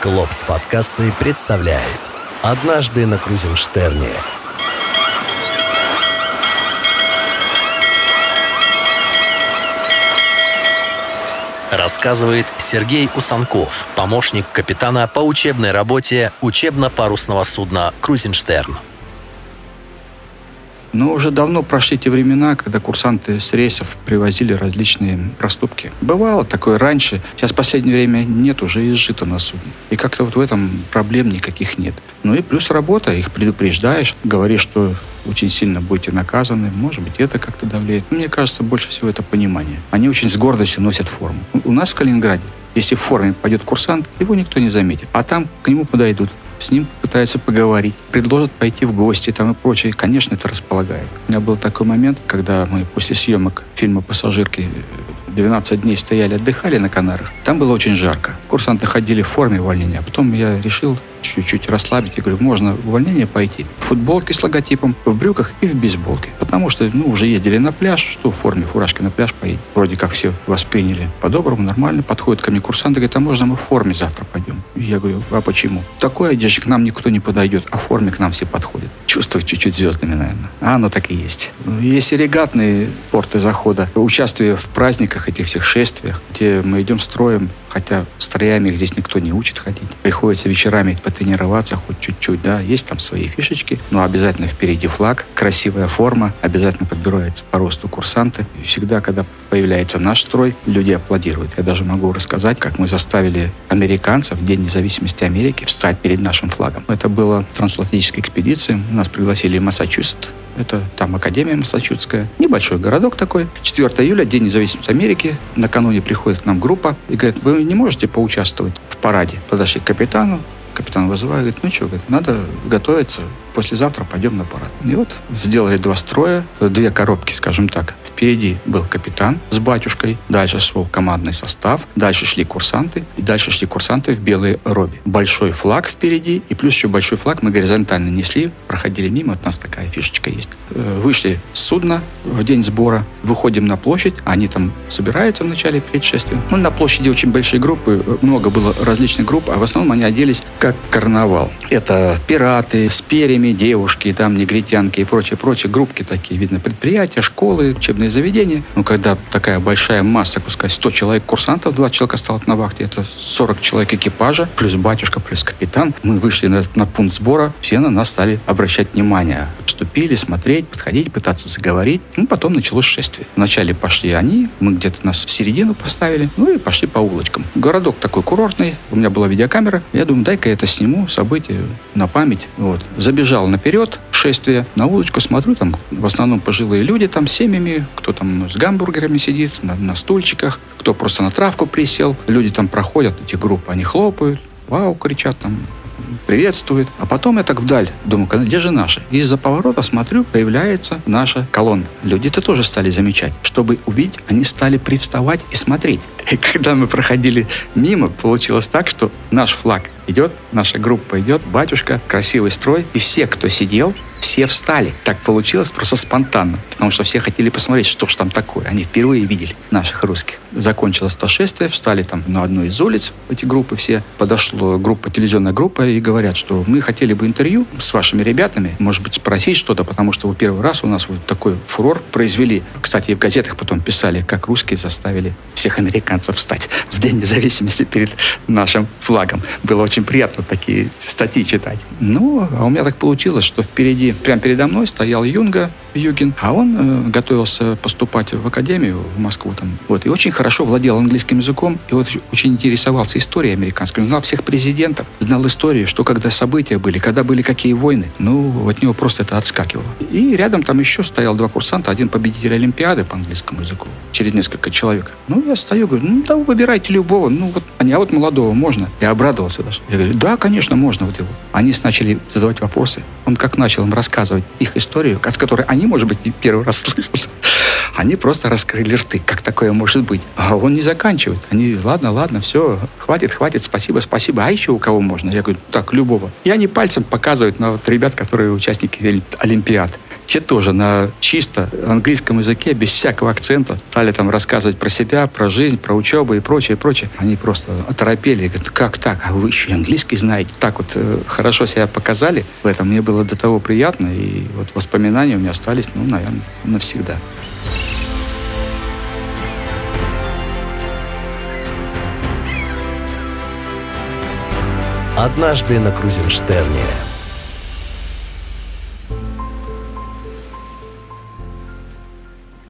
Клопс подкасты представляет «Однажды на Крузенштерне». Рассказывает Сергей Усанков, помощник капитана по учебной работе учебно-парусного судна «Крузенштерн». Но уже давно прошли те времена, когда курсанты с рейсов привозили различные проступки. Бывало такое раньше, сейчас в последнее время нет, уже изжито на судне. И как-то вот в этом проблем никаких нет. Ну и плюс работа, их предупреждаешь, говоришь, что очень сильно будете наказаны, может быть, это как-то давлеет. Но мне кажется, больше всего это понимание. Они очень с гордостью носят форму. У нас в Калининграде, если в форме пойдет курсант, его никто не заметит. А там к нему подойдут с ним пытаются поговорить, предложат пойти в гости там и прочее. Конечно, это располагает. У меня был такой момент, когда мы после съемок фильма «Пассажирки» 12 дней стояли, отдыхали на Канарах. Там было очень жарко. Курсанты ходили в форме увольнения. А потом я решил чуть-чуть расслабить. Я говорю, можно в увольнение пойти. В футболке с логотипом, в брюках и в бейсболке. Потому что, ну, уже ездили на пляж, что в форме фуражки на пляж поедем. Вроде как все восприняли по-доброму, нормально. Подходят ко мне курсанты, говорят, а можно мы в форме завтра пойдем? Я говорю, а почему? Такой одежде к нам никто не подойдет, а в форме к нам все подходят. Чувствую чуть-чуть звездами, наверное. А оно так и есть. Есть и регатные порты захода. Участвие в праздниках, этих всех шествиях, где мы идем строем, хотя строями их здесь никто не учит ходить. Приходится вечерами потренироваться хоть чуть-чуть, да, есть там свои фишечки, но обязательно впереди флаг, красивая форма, обязательно подбираются по росту курсанты. И всегда, когда появляется наш строй, люди аплодируют. Я даже могу рассказать, как мы заставили американцев в День независимости Америки встать перед нашим флагом. Это была трансатлантическая экспедиция. Нас пригласили в Массачусетс, это там Академия Массачусетская. Небольшой городок такой. 4 июля, День независимости Америки. Накануне приходит к нам группа и говорит, вы не можете поучаствовать в параде. Подошли к капитану. Капитан вызывает, говорит, ну что, надо готовиться. Послезавтра пойдем на парад. И вот сделали два строя, две коробки, скажем так. Впереди был капитан с батюшкой, дальше шел командный состав, дальше шли курсанты, и дальше шли курсанты в белой робе. Большой флаг впереди, и плюс еще большой флаг мы горизонтально несли, проходили мимо, от нас такая фишечка есть. Э, вышли с судна в день сбора, выходим на площадь, они там собираются в начале предшествия. Ну, на площади очень большие группы, много было различных групп, а в основном они оделись как карнавал. Это пираты с перьями, девушки, там негритянки и прочее, прочее, группки такие, видно, предприятия, школы, учебные заведения. Ну, когда такая большая масса, пускай 100 человек курсантов, 20 человек осталось на вахте, это 40 человек экипажа, плюс батюшка, плюс капитан. Мы вышли на, на пункт сбора, все на нас стали обращать внимание. Обступили, смотреть, подходить, пытаться заговорить. Ну, потом началось шествие. Вначале пошли они, мы где-то нас в середину поставили, ну и пошли по улочкам. Городок такой курортный, у меня была видеокамера. Я думаю, дай-ка я это сниму, событие на память. Вот. Забежал наперед, шествие, на улочку смотрю, там в основном пожилые люди там с семьями, кто там с гамбургерами сидит, на, на стульчиках, кто просто на травку присел. Люди там проходят, эти группы, они хлопают, вау, кричат там, приветствует. А потом я так вдаль думаю, где же наши? И из-за поворота смотрю, появляется наша колонна. Люди-то тоже стали замечать. Чтобы увидеть, они стали привставать и смотреть. И когда мы проходили мимо, получилось так, что наш флаг идет, наша группа идет, батюшка, красивый строй, и все, кто сидел, все встали. Так получилось просто спонтанно, потому что все хотели посмотреть, что ж там такое. Они впервые видели наших русских. Закончилось то шествие, встали там на одной из улиц, эти группы все. Подошла группа, телевизионная группа, и говорят, что мы хотели бы интервью с вашими ребятами, может быть, спросить что-то, потому что вы первый раз у нас вот такой фурор произвели. Кстати, и в газетах потом писали, как русские заставили всех американцев встать в День независимости перед нашим флагом. Было очень приятно такие статьи читать. Ну, а у меня так получилось, что впереди прямо передо мной стоял Юнга, Югин, а он э, готовился поступать в академию в Москву там. Вот, и очень хорошо владел английским языком, и вот очень интересовался историей американской. Он знал всех президентов, знал историю, что когда события были, когда были какие войны. Ну, от него просто это отскакивало. И рядом там еще стоял два курсанта, один победитель Олимпиады по английскому языку, через несколько человек. Ну, я стою, говорю, ну, да, выбирайте любого, ну, вот, а вот молодого можно. Я обрадовался даже. Я говорю, да, конечно, можно вот его. Они начали задавать вопросы. Он как начал им рассказывать их историю, от которой они, может быть, первый раз слышат. Они просто раскрыли рты. Как такое может быть? А он не заканчивает. Они, ладно, ладно, все, хватит, хватит, спасибо, спасибо. А еще у кого можно? Я говорю, так, любого. И они пальцем показывают на вот ребят, которые участники Олимпиад. те тоже на чисто английском языке, без всякого акцента, стали там рассказывать про себя, про жизнь, про учебу и прочее, прочее. Они просто оторопели говорят, как так? А вы еще и английский знаете? Так вот э, хорошо себя показали в этом. Мне было до того приятно, и вот воспоминания у меня остались, ну, наверное, навсегда. Однажды на Крузенштерне.